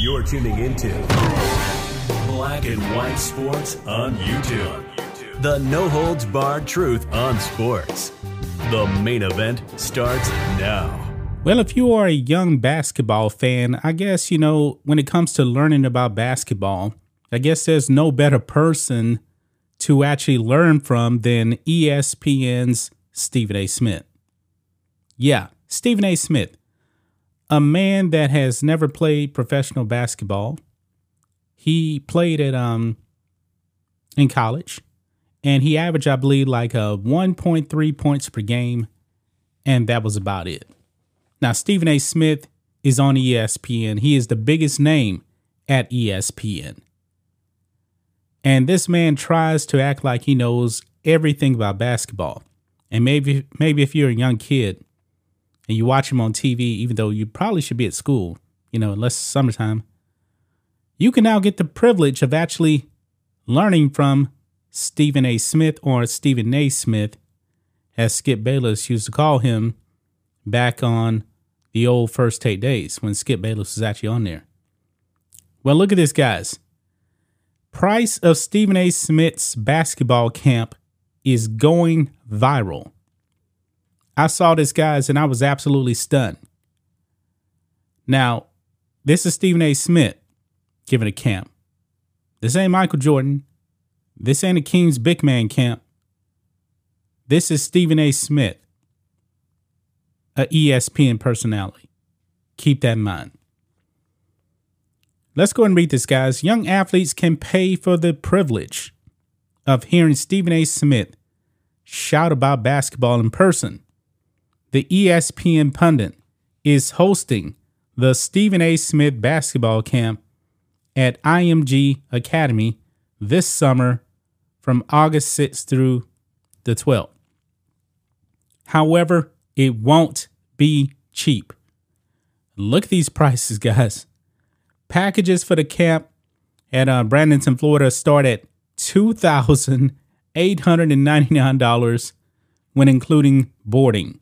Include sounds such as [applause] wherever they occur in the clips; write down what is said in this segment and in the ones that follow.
You're tuning into Black and White Sports on YouTube. The no holds barred truth on sports. The main event starts now. Well, if you are a young basketball fan, I guess, you know, when it comes to learning about basketball, I guess there's no better person to actually learn from than ESPN's Stephen A. Smith. Yeah, Stephen A. Smith, a man that has never played professional basketball. He played at um in college, and he averaged, I believe, like a uh, 1.3 points per game, and that was about it. Now, Stephen A. Smith is on ESPN. He is the biggest name at ESPN. And this man tries to act like he knows everything about basketball. And maybe maybe if you're a young kid and you watch him on TV, even though you probably should be at school, you know, unless summertime, you can now get the privilege of actually learning from Stephen A. Smith or Stephen A. Smith, as Skip Bayless used to call him back on the old first take days when Skip Bayless was actually on there. Well, look at this, guys. Price of Stephen A. Smith's basketball camp is going viral. I saw this, guys, and I was absolutely stunned. Now, this is Stephen A. Smith giving a camp. This ain't Michael Jordan. This ain't a King's Big Man camp. This is Stephen A. Smith, a ESPN personality. Keep that in mind. Let's go and read this, guys. Young athletes can pay for the privilege of hearing Stephen A. Smith shout about basketball in person the ESPN pundit, is hosting the Stephen A. Smith basketball camp at IMG Academy this summer from August 6th through the 12th. However, it won't be cheap. Look at these [laughs] prices, guys. Packages for the camp at uh, Bradenton, Florida start at $2,899 when including boarding.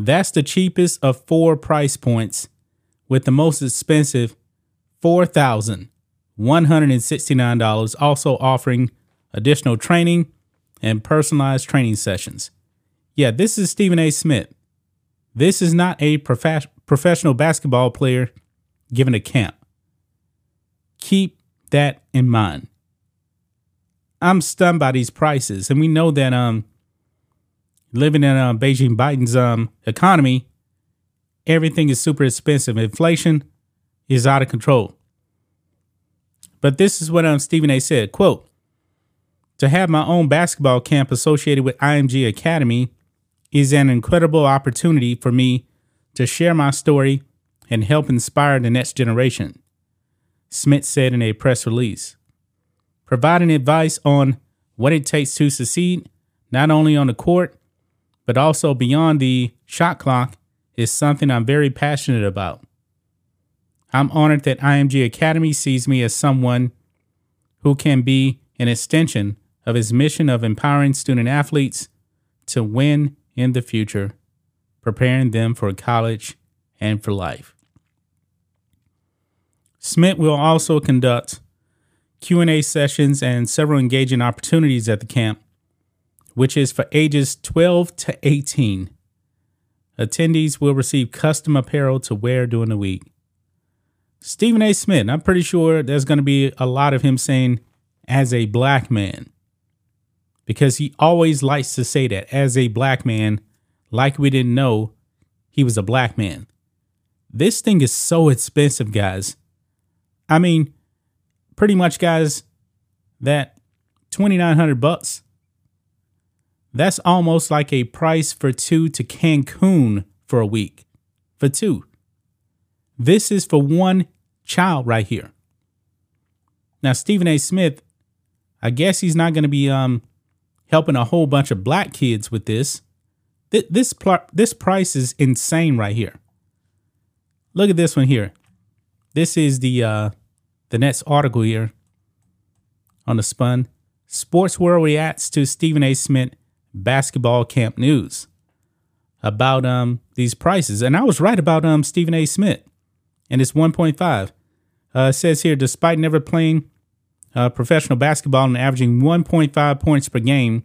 That's the cheapest of four price points, with the most expensive $4,169 also offering additional training and personalized training sessions. Yeah, this is Stephen A. Smith. This is not a prof- professional basketball player given a camp. Keep that in mind. I'm stunned by these prices, and we know that um living in uh, Beijing Biden's um, economy, everything is super expensive. Inflation is out of control. But this is what um, Stephen A. said, quote, to have my own basketball camp associated with IMG Academy is an incredible opportunity for me to share my story and help inspire the next generation, Smith said in a press release. Providing advice on what it takes to succeed, not only on the court, but also beyond the shot clock is something I'm very passionate about. I'm honored that IMG Academy sees me as someone who can be an extension of his mission of empowering student athletes to win in the future, preparing them for college and for life. Smith will also conduct Q&A sessions and several engaging opportunities at the camp which is for ages 12 to 18. Attendees will receive custom apparel to wear during the week. Stephen A. Smith, I'm pretty sure there's going to be a lot of him saying, as a black man, because he always likes to say that, as a black man, like we didn't know he was a black man. This thing is so expensive, guys. I mean, pretty much, guys, that 2900 bucks that's almost like a price for two to Cancun for a week. For two. This is for one child right here. Now, Stephen A. Smith, I guess he's not going to be um, helping a whole bunch of black kids with this. Th- this pl- this price is insane right here. Look at this one here. This is the uh, the next article here on the Spun. Sports World reacts to Stephen A. Smith basketball camp news about um these prices, and I was right about um Stephen A. Smith, and it's 1.5. Uh, says here, despite never playing uh, professional basketball and averaging 1.5 points per game.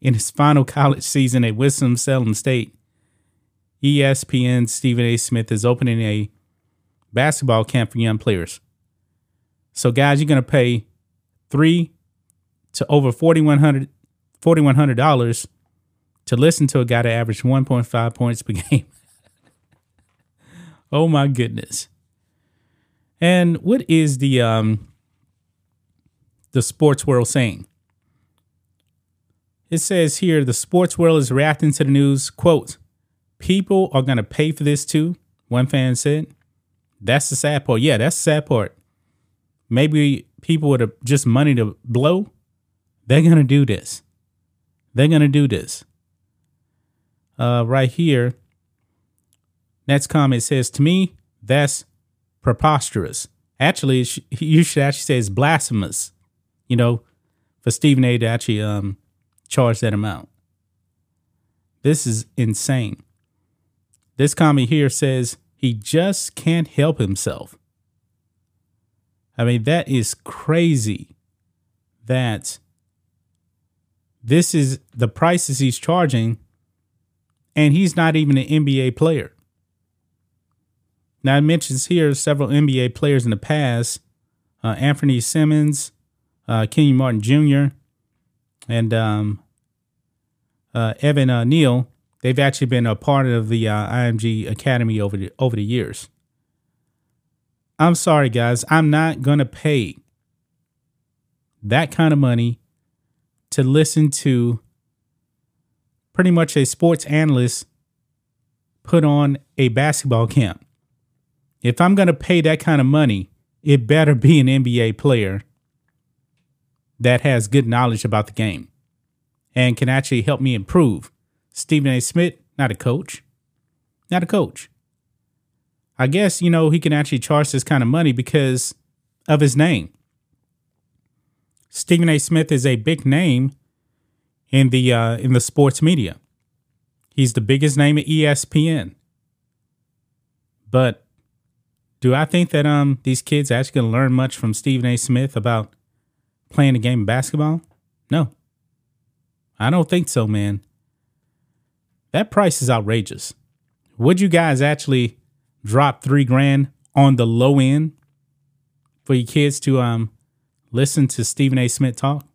In his final college season at Winston-Salem State, ESPN Stephen A. Smith is opening a basketball camp for young players. So, guys, you're going to pay three to over $4,100 $4, to listen to a guy that averaged 1.5 points per [laughs] game. oh, my goodness. And what is the um, the sports world saying? It says here the sports world is reacting to the news. Quote, people are going to pay for this too, one fan said. That's the sad part. Yeah, that's the sad part. Maybe people with just money to blow, they're going to do this. They're going to do this. Uh, right here, next comment says, to me, that's preposterous. Actually, you should actually say it's blasphemous, you know, for Stephen A to actually um, charge that amount. This is insane. This comment here says he just can't help himself. I mean, that is crazy that this is the prices he's charging, and he's not even an NBA player. Now, it mentions here several NBA players in the past uh, Anthony Simons, uh, Kenyon Martin Jr., and um, uh, Evan uh, Neal, they've actually been a part of the uh, IMG Academy over the over the years. I'm sorry, guys, I'm not gonna pay that kind of money to listen to pretty much a sports analyst put on a basketball camp. If I'm gonna pay that kind of money, it better be an NBA player that has good knowledge about the game and can actually help me improve. Stephen A. Smith, not a coach. Not a coach. I guess, you know, he can actually charge this kind of money because of his name. Stephen A. Smith is a big name in the uh, in the sports media. He's the biggest name at ESPN. But do I think that um these kids actually gonna learn much from Stephen A. Smith about playing a game of basketball? No. I don't think so, man. That price is outrageous. Would you guys actually drop three grand on the low end for your kids to um listen to Stephen A. Smith talk?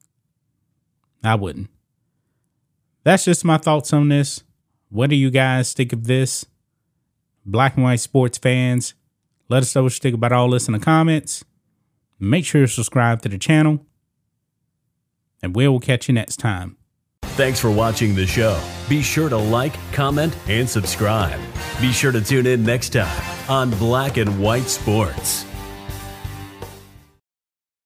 I wouldn't. That's just my thoughts on this. What do you guys think of this? Black and white sports fans, let us know what you think about all this in the comments. Make sure to subscribe to the channel and we will catch you next time. Thanks for watching the show. Be sure to like, comment, and subscribe. Be sure to tune in next time on Black and White Sports.